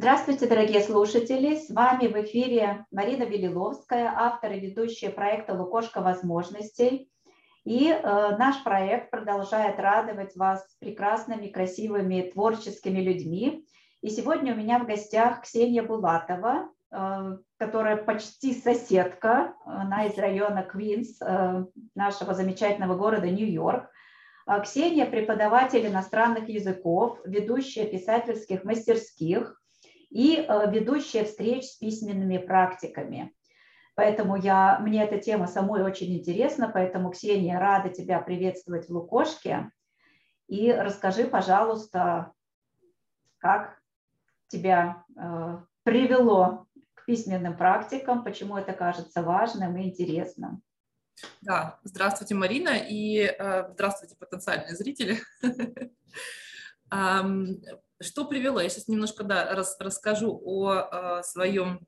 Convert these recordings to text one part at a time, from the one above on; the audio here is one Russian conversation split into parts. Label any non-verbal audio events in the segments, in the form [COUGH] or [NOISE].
Здравствуйте, дорогие слушатели! С вами в эфире Марина Белиловская, автор и ведущая проекта «Лукошка возможностей». И э, наш проект продолжает радовать вас прекрасными, красивыми, творческими людьми. И сегодня у меня в гостях Ксения Булатова, э, которая почти соседка, она из района Квинс, э, нашего замечательного города Нью-Йорк. А Ксения – преподаватель иностранных языков, ведущая писательских мастерских, и э, ведущая встреч с письменными практиками. Поэтому я, мне эта тема самой очень интересна, поэтому, Ксения, рада тебя приветствовать в Лукошке. И расскажи, пожалуйста, как тебя э, привело к письменным практикам, почему это кажется важным и интересным. Да, здравствуйте, Марина, и э, здравствуйте, потенциальные зрители. [LAUGHS] Что привело? Я сейчас немножко да, рас, расскажу о, о своем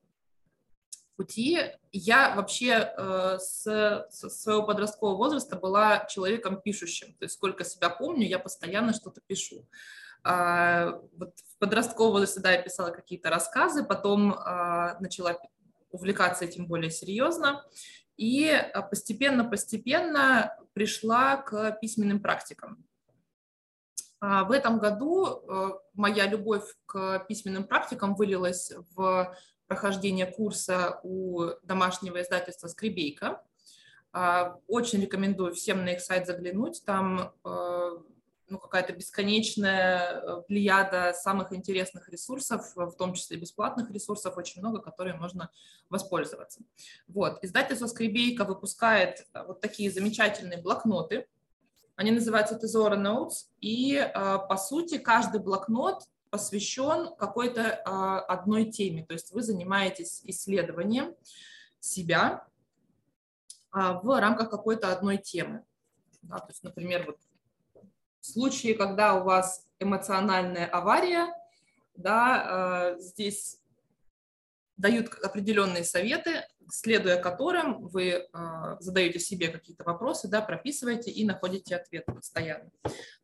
пути. Я вообще э, с, с своего подросткового возраста была человеком пишущим. То есть сколько себя помню, я постоянно что-то пишу. А, вот в подростковом возрасте да, я писала какие-то рассказы, потом а, начала увлекаться этим более серьезно. И постепенно-постепенно пришла к письменным практикам. А, в этом году э, моя любовь к письменным практикам вылилась в прохождение курса у домашнего издательства «Скребейка». А, очень рекомендую всем на их сайт заглянуть. Там э, ну, какая-то бесконечная э, плеяда самых интересных ресурсов, в том числе бесплатных ресурсов, очень много, которые можно воспользоваться. Вот. Издательство «Скребейка» выпускает вот такие замечательные блокноты – они называются Tesoro Notes, и а, по сути каждый блокнот посвящен какой-то а, одной теме. То есть вы занимаетесь исследованием себя а, в рамках какой-то одной темы. Да, то есть, например, вот в случае, когда у вас эмоциональная авария, да, здесь дают определенные советы, следуя которым вы а, задаете себе какие-то вопросы, да, прописываете и находите ответы постоянно.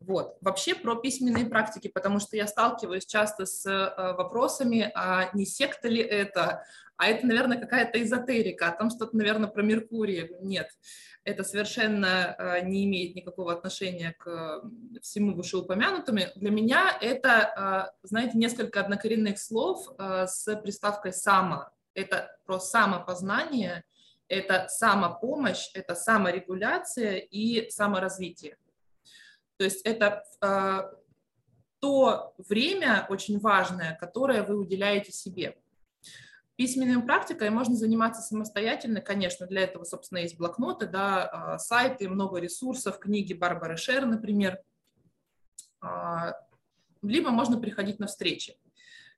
Вот. Вообще про письменные практики, потому что я сталкиваюсь часто с а, вопросами, а не секта ли это, а это, наверное, какая-то эзотерика, а там что-то, наверное, про Меркурий. Нет, это совершенно а, не имеет никакого отношения к всему вышеупомянутому. Для меня это, знаете, несколько однокоренных слов с приставкой «само», это про самопознание, это самопомощь, это саморегуляция и саморазвитие. То есть это э, то время очень важное, которое вы уделяете себе. Письменной практикой можно заниматься самостоятельно, конечно, для этого, собственно, есть блокноты, да, э, сайты, много ресурсов, книги Барбары Шер, например. Э, либо можно приходить на встречи.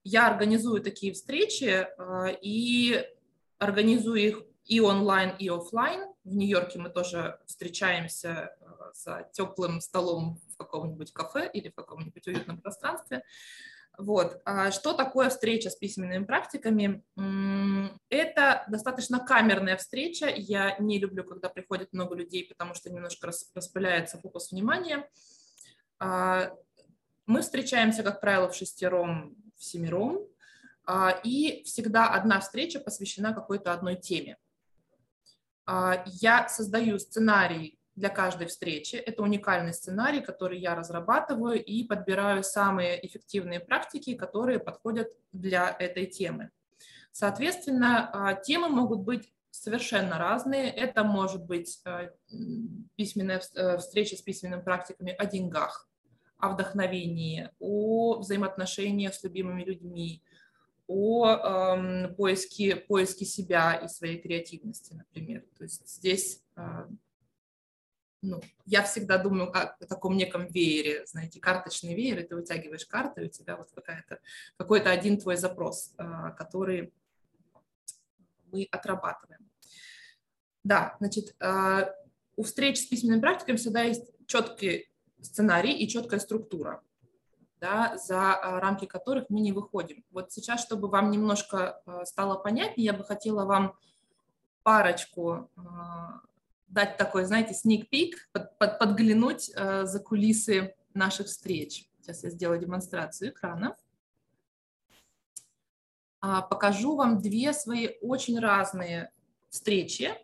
Я организую такие встречи э, и организую их и онлайн, и офлайн. В Нью-Йорке мы тоже встречаемся э, за теплым столом в каком-нибудь кафе или в каком-нибудь уютном пространстве. Вот. А что такое встреча с письменными практиками? Это достаточно камерная встреча. Я не люблю, когда приходит много людей, потому что немножко распыляется фокус внимания. А, мы встречаемся, как правило, в шестером всемиром, а, и всегда одна встреча посвящена какой-то одной теме. А, я создаю сценарий для каждой встречи. Это уникальный сценарий, который я разрабатываю и подбираю самые эффективные практики, которые подходят для этой темы. Соответственно, а, темы могут быть совершенно разные. Это может быть письменная э, встреча с письменными практиками о деньгах, о вдохновении, о взаимоотношениях с любимыми людьми, о эм, поиске, поиске себя и своей креативности, например. То есть здесь э, ну, я всегда думаю о таком неком веере, знаете, карточный веер, и ты вытягиваешь карты, и у тебя вот какая-то, какой-то один твой запрос, э, который мы отрабатываем. Да, значит, э, у встреч с письменными практиками всегда есть четкий сценарий и четкая структура, да, за а, рамки которых мы не выходим. Вот сейчас, чтобы вам немножко а, стало понятнее, я бы хотела вам парочку а, дать такой, знаете, sneak peek, под, под, подглянуть за кулисы наших встреч. Сейчас я сделаю демонстрацию экрана. покажу вам две свои очень разные встречи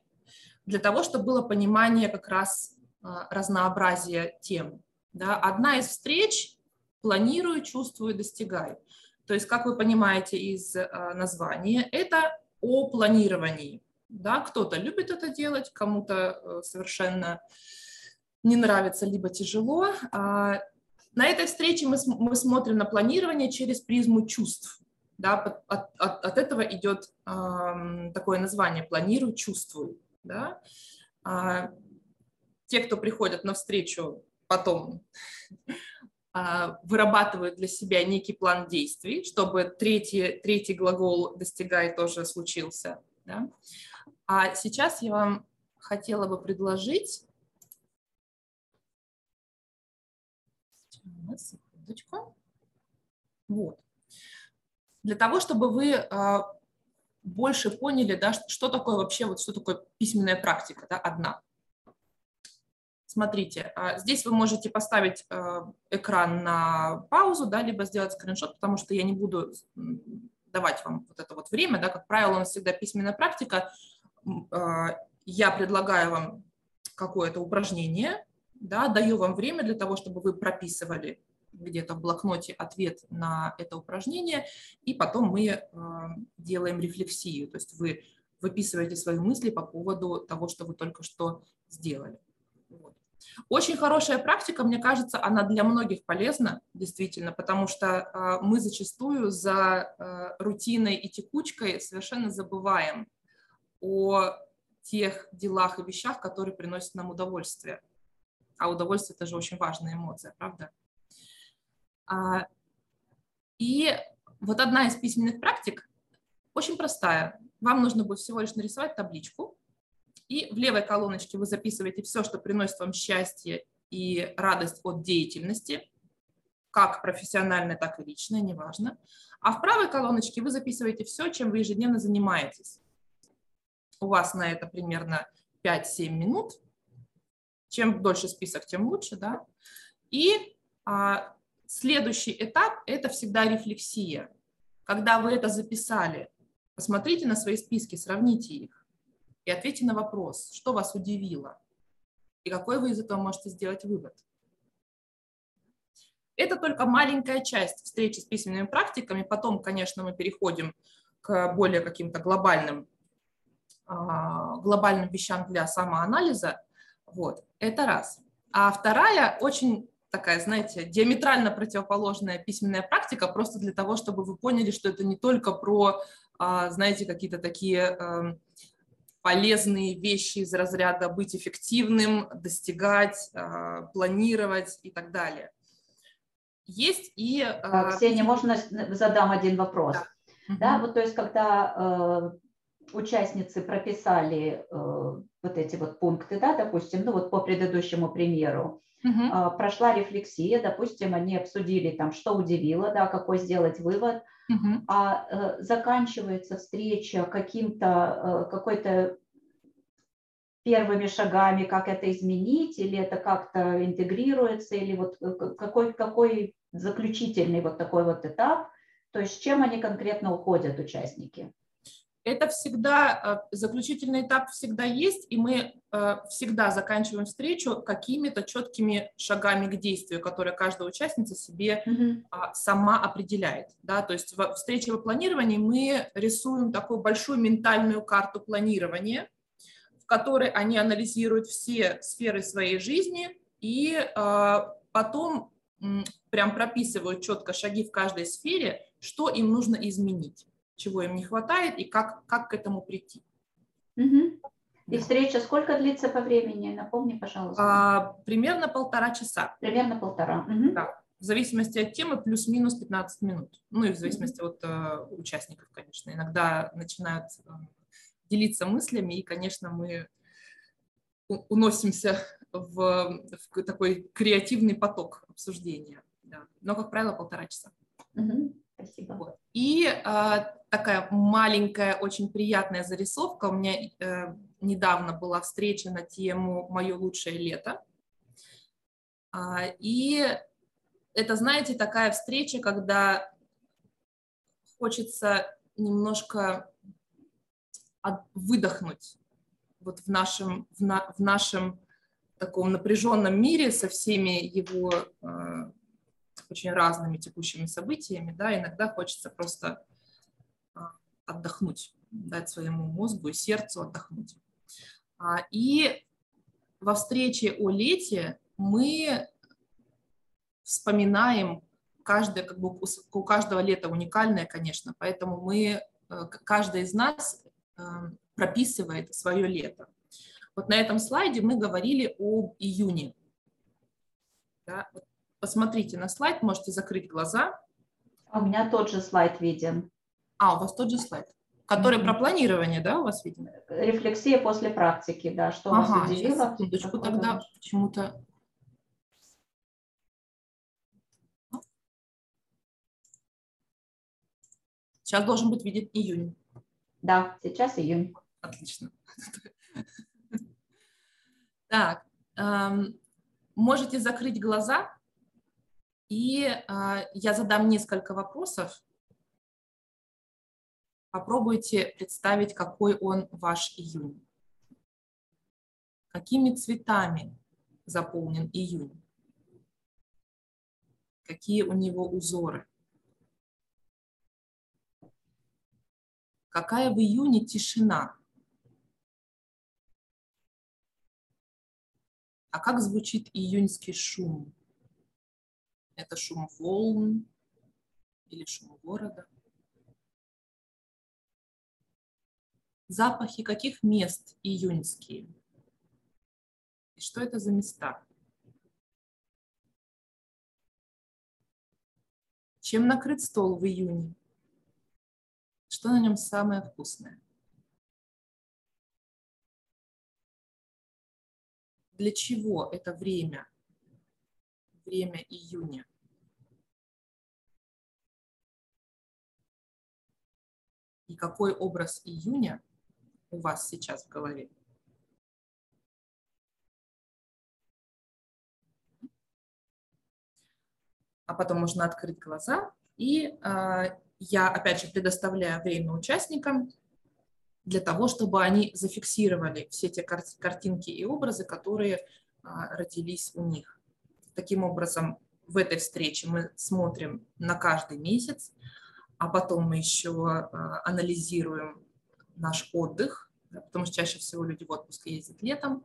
для того, чтобы было понимание как раз разнообразия тем. Да? Одна из встреч планирую, чувствую, достигаю. То есть, как вы понимаете из а, названия, это о планировании. Да? Кто-то любит это делать, кому-то э, совершенно не нравится, либо тяжело. На этой встрече мы, смотрим на планирование через призму чувств. Да, от, от, от этого идет э, такое название «планирую, чувствую». Да? А, те, кто приходят на встречу потом, а, вырабатывают для себя некий план действий, чтобы третий, третий глагол «достигай» тоже случился. Да? А сейчас я вам хотела бы предложить. Вот для того, чтобы вы а, больше поняли, да, что такое вообще, вот что такое письменная практика, да, одна. Смотрите, а, здесь вы можете поставить а, экран на паузу, да, либо сделать скриншот, потому что я не буду давать вам вот это вот время, да, как правило, у нас всегда письменная практика. Я предлагаю вам какое-то упражнение, да, даю вам время для того, чтобы вы прописывали где-то в блокноте ответ на это упражнение, и потом мы э, делаем рефлексию, то есть вы выписываете свои мысли по поводу того, что вы только что сделали. Вот. Очень хорошая практика, мне кажется, она для многих полезна, действительно, потому что э, мы зачастую за э, рутиной и текучкой совершенно забываем о тех делах и вещах, которые приносят нам удовольствие. А удовольствие – это же очень важная эмоция, правда? А, и вот одна из письменных практик очень простая. Вам нужно будет всего лишь нарисовать табличку, и в левой колоночке вы записываете все, что приносит вам счастье и радость от деятельности, как профессиональное, так и личное, неважно. А в правой колоночке вы записываете все, чем вы ежедневно занимаетесь. У вас на это примерно 5-7 минут. Чем дольше список, тем лучше. Да? И а, Следующий этап – это всегда рефлексия. Когда вы это записали, посмотрите на свои списки, сравните их и ответьте на вопрос, что вас удивило и какой вы из этого можете сделать вывод. Это только маленькая часть встречи с письменными практиками. Потом, конечно, мы переходим к более каким-то глобальным, а, глобальным вещам для самоанализа. Вот, это раз. А вторая очень такая, знаете, диаметрально противоположная письменная практика, просто для того, чтобы вы поняли, что это не только про, а, знаете, какие-то такие эм, полезные вещи из разряда быть эффективным, достигать, а, планировать и так далее. Есть и... А, Ксения, можно задам один вопрос? Да, да вот то есть когда э, участницы прописали э, вот эти вот пункты, да, допустим, ну вот по предыдущему примеру, Угу. Прошла рефлексия, допустим, они обсудили там, что удивило, да, какой сделать вывод, угу. а э, заканчивается встреча каким-то, э, какой-то первыми шагами, как это изменить, или это как-то интегрируется, или вот э, какой, какой заключительный вот такой вот этап, то есть чем они конкретно уходят, участники? Это всегда, э, заключительный этап всегда есть, и мы э, всегда заканчиваем встречу какими-то четкими шагами к действию, которые каждая участница себе mm-hmm. сама определяет. Да? То есть в встрече во планировании мы рисуем такую большую ментальную карту планирования, в которой они анализируют все сферы своей жизни и э, потом прям прописывают четко шаги в каждой сфере, что им нужно изменить чего им не хватает и как, как к этому прийти. Угу. И встреча сколько длится по времени? Напомни, пожалуйста. А, примерно полтора часа. Примерно полтора. Угу. Да. В зависимости от темы плюс-минус 15 минут. Ну и в зависимости от э, участников, конечно. Иногда начинают э, делиться мыслями, и, конечно, мы уносимся в, в такой креативный поток обсуждения. Да. Но, как правило, полтора часа. Угу. Спасибо. Вот. И а, такая маленькая, очень приятная зарисовка. У меня э, недавно была встреча на тему «Мое лучшее лето». А, и это, знаете, такая встреча, когда хочется немножко выдохнуть вот в нашем, в, на, в нашем таком напряженном мире со всеми его э, очень разными текущими событиями, да, иногда хочется просто э, отдохнуть, дать своему мозгу и сердцу отдохнуть. А, и во встрече о лете мы вспоминаем каждое, как бы у каждого лета уникальное, конечно, поэтому мы, э, каждый из нас э, прописывает свое лето. Вот на этом слайде мы говорили об июне. Да? Посмотрите на слайд, можете закрыть глаза. А у меня тот же слайд виден. А, у вас тот же слайд. Который mm-hmm. про планирование, да, у вас виден? Рефлексия после практики, да, что ага, вас удивило. Секундочку, тогда почему-то Сейчас должен быть виден июнь. Да, сейчас июнь. Отлично. [LAUGHS] Так, эм, можете закрыть глаза, и э, я задам несколько вопросов. Попробуйте представить, какой он ваш июнь. Какими цветами заполнен июнь? Какие у него узоры? Какая в июне тишина? А как звучит июньский шум? Это шум волн или шум города? Запахи каких мест июньские? И что это за места? Чем накрыт стол в июне? Что на нем самое вкусное? Для чего это время, время июня? И какой образ июня у вас сейчас в голове? А потом можно открыть глаза и а, я, опять же, предоставляю время участникам для того, чтобы они зафиксировали все те картинки и образы, которые а, родились у них. Таким образом, в этой встрече мы смотрим на каждый месяц, а потом мы еще а, анализируем наш отдых, потому что чаще всего люди в отпуск ездят летом,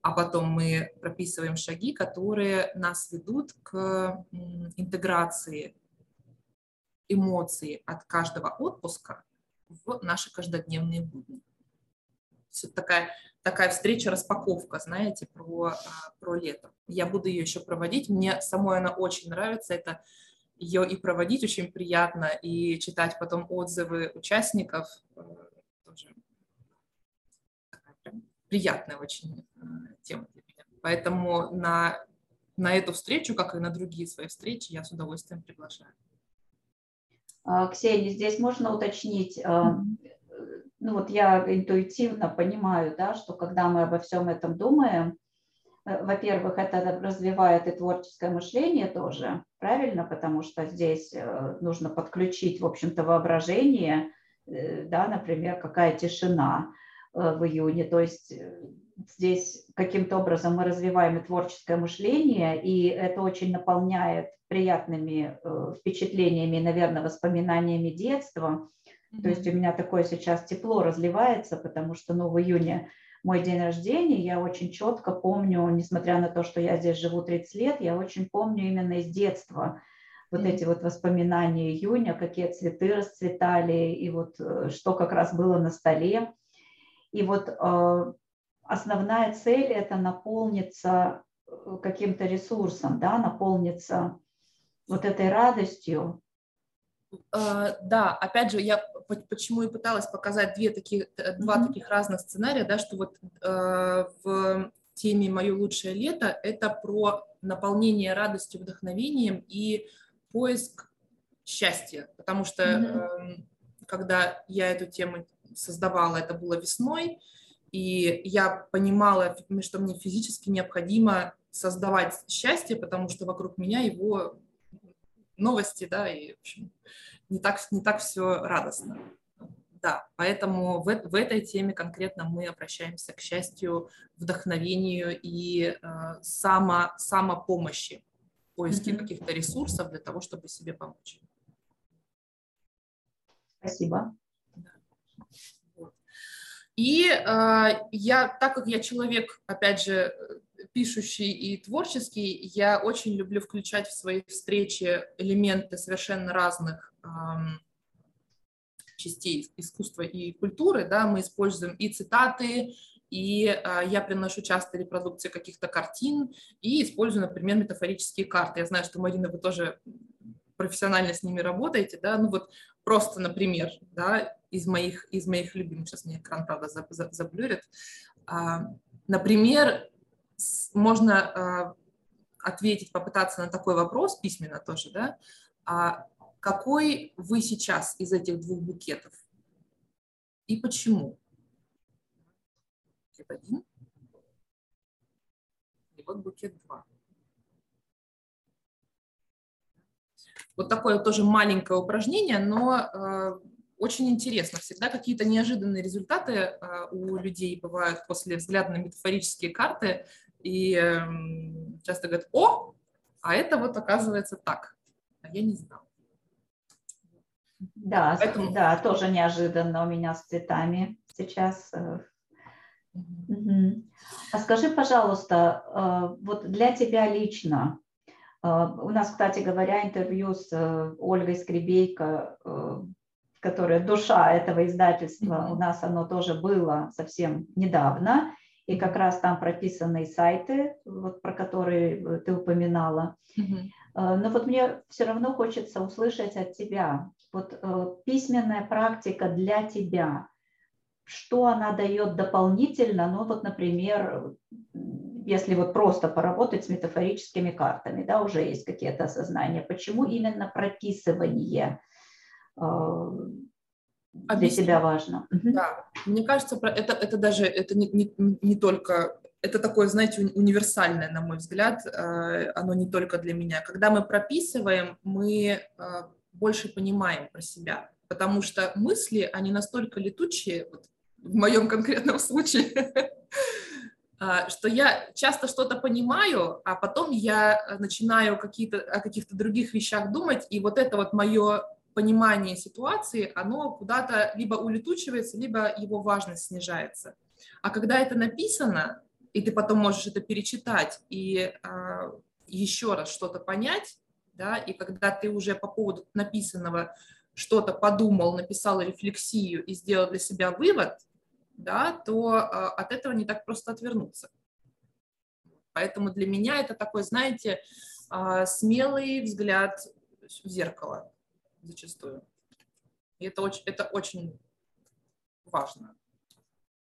а потом мы прописываем шаги, которые нас ведут к интеграции эмоции от каждого отпуска в наши каждодневные будни. Такая, такая встреча-распаковка, знаете, про, а, про лето. Я буду ее еще проводить. Мне самой она очень нравится. Это ее и проводить очень приятно, и читать потом отзывы участников э, тоже приятная очень э, тема для меня. Поэтому на, на эту встречу, как и на другие свои встречи, я с удовольствием приглашаю. А, Ксения, здесь можно уточнить, а, ну вот я интуитивно понимаю, да, что когда мы обо всем этом думаем, э, во-первых, это развивает и творческое мышление тоже, правильно, потому что здесь э, нужно подключить, в общем-то, воображение, э, да, например, какая тишина в июне, то есть здесь каким-то образом мы развиваем и творческое мышление, и это очень наполняет приятными впечатлениями, наверное, воспоминаниями детства. То есть у меня такое сейчас тепло разливается, потому что ну, в июне мой день рождения, я очень четко помню, несмотря на то, что я здесь живу 30 лет, я очень помню именно из детства вот mm-hmm. эти вот воспоминания июня, какие цветы расцветали, и вот э, что как раз было на столе. И вот э, основная цель – это наполниться э, каким-то ресурсом, да, наполниться вот этой радостью. Uh, да, опять же, я почему и пыталась показать две таких, два mm-hmm. таких разных сценария, да, что вот uh, в теме «Мое лучшее лето» это про наполнение радостью, вдохновением и поиск счастья, потому что mm-hmm. uh, когда я эту тему создавала, это было весной, и я понимала, что мне физически необходимо создавать счастье, потому что вокруг меня его новости, да, и, в общем, не так, не так все радостно. да, поэтому в, в этой теме конкретно мы обращаемся к счастью, вдохновению и э, само, самопомощи, поиске mm-hmm. каких-то ресурсов для того, чтобы себе помочь. Спасибо. И э, я, так как я человек, опять же, пишущий и творческий, я очень люблю включать в свои встречи элементы совершенно разных частей искусства и культуры. Да, мы используем и цитаты, и э, я приношу часто репродукции каких-то картин и использую, например, метафорические карты. Я знаю, что, Марина, вы тоже профессионально с ними работаете, да, ну вот просто, например, да, из моих, из моих любимых, сейчас мне экран, правда, заблюрит, а, например, можно а, ответить, попытаться на такой вопрос письменно тоже, да, а какой вы сейчас из этих двух букетов и почему? Букет один и вот букет два. Вот такое тоже маленькое упражнение, но э, очень интересно. Всегда какие-то неожиданные результаты э, у людей бывают после взгляда на метафорические карты. И э, часто говорят, о, а это вот оказывается так. А я не знала. Да, Поэтому... да, тоже неожиданно у меня с цветами сейчас. Угу. А скажи, пожалуйста, вот для тебя лично, а, у нас, кстати говоря, интервью с э, Ольгой Скребейко, э, которая душа этого издательства, mm-hmm. у нас оно тоже было совсем недавно, и как раз там прописаны сайты, вот, про которые э, ты упоминала. Mm-hmm. Но вот мне все равно хочется услышать от тебя, вот письменная практика для тебя, что она дает дополнительно, ну вот, например, если вот просто поработать с метафорическими картами, да, уже есть какие-то осознания, почему именно прописывание э, для Объясню. тебя важно? Да, мне кажется, это, это даже это не, не, не только это такое, знаете, универсальное, на мой взгляд, э, оно не только для меня. Когда мы прописываем, мы э, больше понимаем про себя, потому что мысли, они настолько летучие, вот в моем конкретном [LAUGHS] случае, А, что я часто что-то понимаю, а потом я э, начинаю какие-то, о каких-то других вещах думать, и вот это вот мое понимание ситуации, оно куда-то либо улетучивается, либо его важность снижается. А когда это написано, и ты потом можешь это перечитать и а, еще раз что-то понять, да, и когда ты уже по поводу написанного что-то подумал, написал рефлексию и сделал для себя вывод – да, то а, от этого не так просто отвернуться. Поэтому для меня это такой, знаете, а, смелый взгляд в зеркало зачастую. И это очень, это очень важно,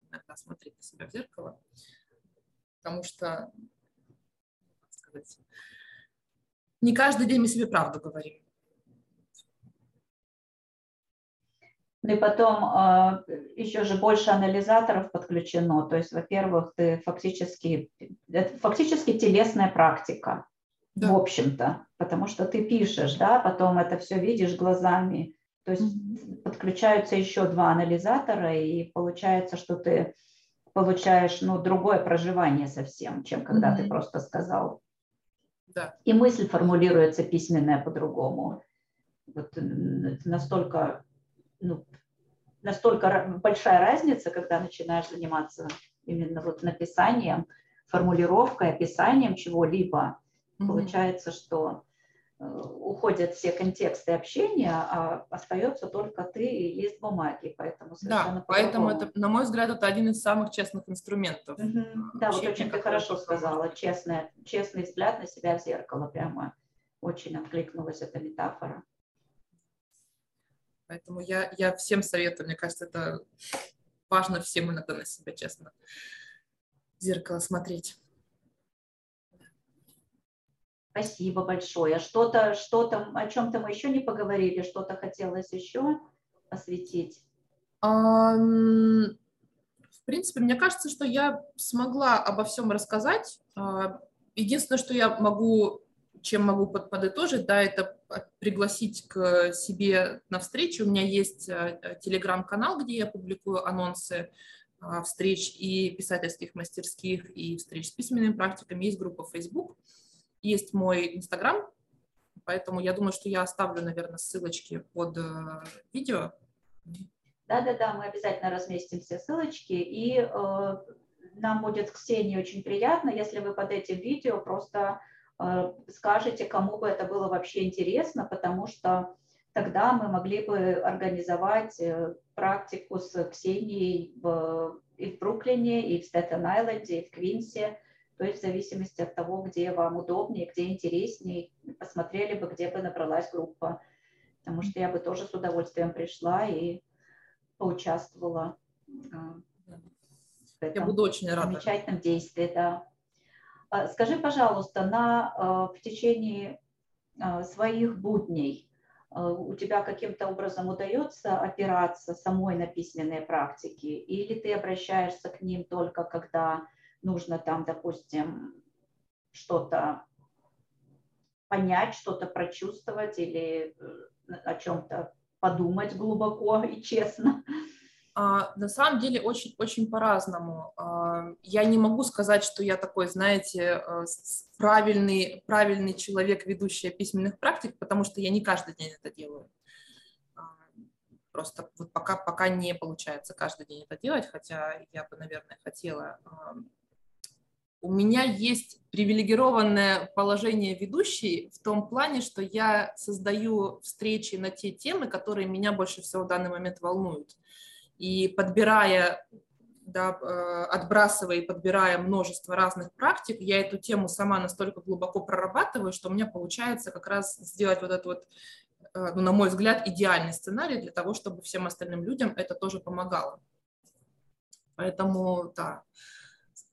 иногда смотреть на себя в зеркало, потому что, как сказать, не каждый день мы себе правду говорим. Ну и потом а, еще же больше анализаторов подключено. То есть, во-первых, ты фактически, это фактически телесная практика, да. в общем-то, потому что ты пишешь, да, потом это все видишь глазами. То есть mm-hmm. подключаются еще два анализатора, и получается, что ты получаешь ну, другое проживание совсем, чем когда mm-hmm. ты просто сказал. Да. И мысль формулируется письменная по-другому. Вот настолько ну, настолько большая разница, когда начинаешь заниматься именно вот написанием, формулировкой, описанием чего-либо. Mm-hmm. Получается, что э, уходят все контексты общения, а остается только ты и есть бумаги, поэтому Да, поэтому это, на мой взгляд, это один из самых честных инструментов. Угу. Да, вот очень ты хорошо сказала, честный, честный взгляд на себя в зеркало, прямо очень откликнулась эта метафора. Поэтому я, я всем советую, мне кажется, это важно всем иногда на себя, честно, в зеркало смотреть. Спасибо большое. Что-то, что-то, о чем-то мы еще не поговорили, что-то хотелось еще осветить? В принципе, мне кажется, что я смогла обо всем рассказать. А, единственное, что я могу, чем могу подытожить, да, это пригласить к себе на встречу. У меня есть телеграм-канал, где я публикую анонсы встреч и писательских мастерских, и встреч с письменными практиками. Есть группа Facebook, есть мой Инстаграм, поэтому я думаю, что я оставлю, наверное, ссылочки под видео. Да-да-да, мы обязательно разместим все ссылочки, и э, нам будет, Ксении, очень приятно, если вы под этим видео просто э, скажете, кому бы это было вообще интересно, потому что тогда мы могли бы организовать э, практику с Ксенией в, и в Бруклине, и в Стеттен-Айленде, и в Квинсе, то есть в зависимости от того, где вам удобнее, где интереснее, посмотрели бы, где бы набралась группа, потому что я бы тоже с удовольствием пришла и поучаствовала а, в этом Я буду очень рада. замечательном действии. Да. А, скажи, пожалуйста, на, а, в течение своих будней у тебя каким-то образом удается опираться самой на письменные практики, или ты обращаешься к ним только когда нужно там, допустим, что-то понять, что-то прочувствовать или э, о чем-то подумать глубоко и честно? А, на самом деле очень, очень по-разному. А, я не могу сказать, что я такой, знаете, э, правильный, правильный человек, ведущий письменных практик, потому что я не каждый день это делаю. А, просто вот пока, пока не получается каждый день это делать, хотя я бы, наверное, хотела у меня есть привилегированное положение ведущей в том плане, что я создаю встречи на те темы, которые меня больше всего в данный момент волнуют. И подбирая, да, э, отбрасывая и подбирая множество разных практик, я эту тему сама настолько глубоко прорабатываю, что у меня получается как раз сделать вот этот вот, э, ну, на мой взгляд, идеальный сценарий для того, чтобы всем остальным людям это тоже помогало. Поэтому, да,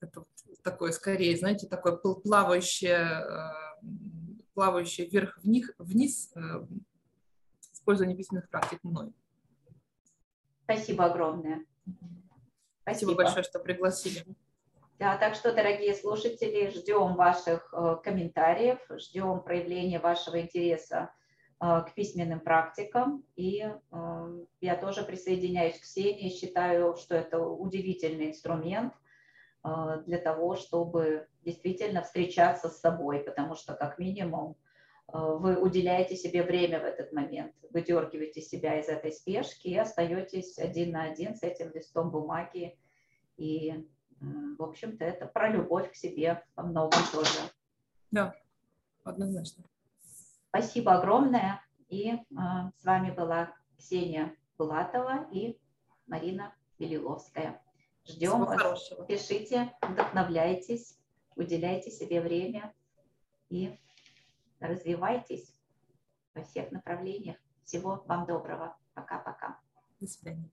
это такое скорее, знаете, такое плавающее, э, плавающее вверх-вниз вниз, э, использование письменных практик мной. Спасибо огромное. Спасибо. Спасибо большое, что пригласили. Да, так что, дорогие слушатели, ждем ваших э, комментариев, ждем проявления вашего интереса к письменным практикам. И я тоже присоединяюсь к Ксении, считаю, что это удивительный инструмент – для того, чтобы действительно встречаться с собой, потому что как минимум а, вы уделяете себе время в этот момент, выдергиваете себя из этой спешки и остаетесь один на один с этим листом бумаги. И, в общем-то, это про любовь к себе во многом тоже. Да, однозначно. Спасибо огромное. И а, с вами была Ксения Булатова и Марина Белиловская. Ждем Всего вас. Хорошего. Пишите, вдохновляйтесь, уделяйте себе время и развивайтесь во всех направлениях. Всего вам доброго. Пока-пока. До свидания.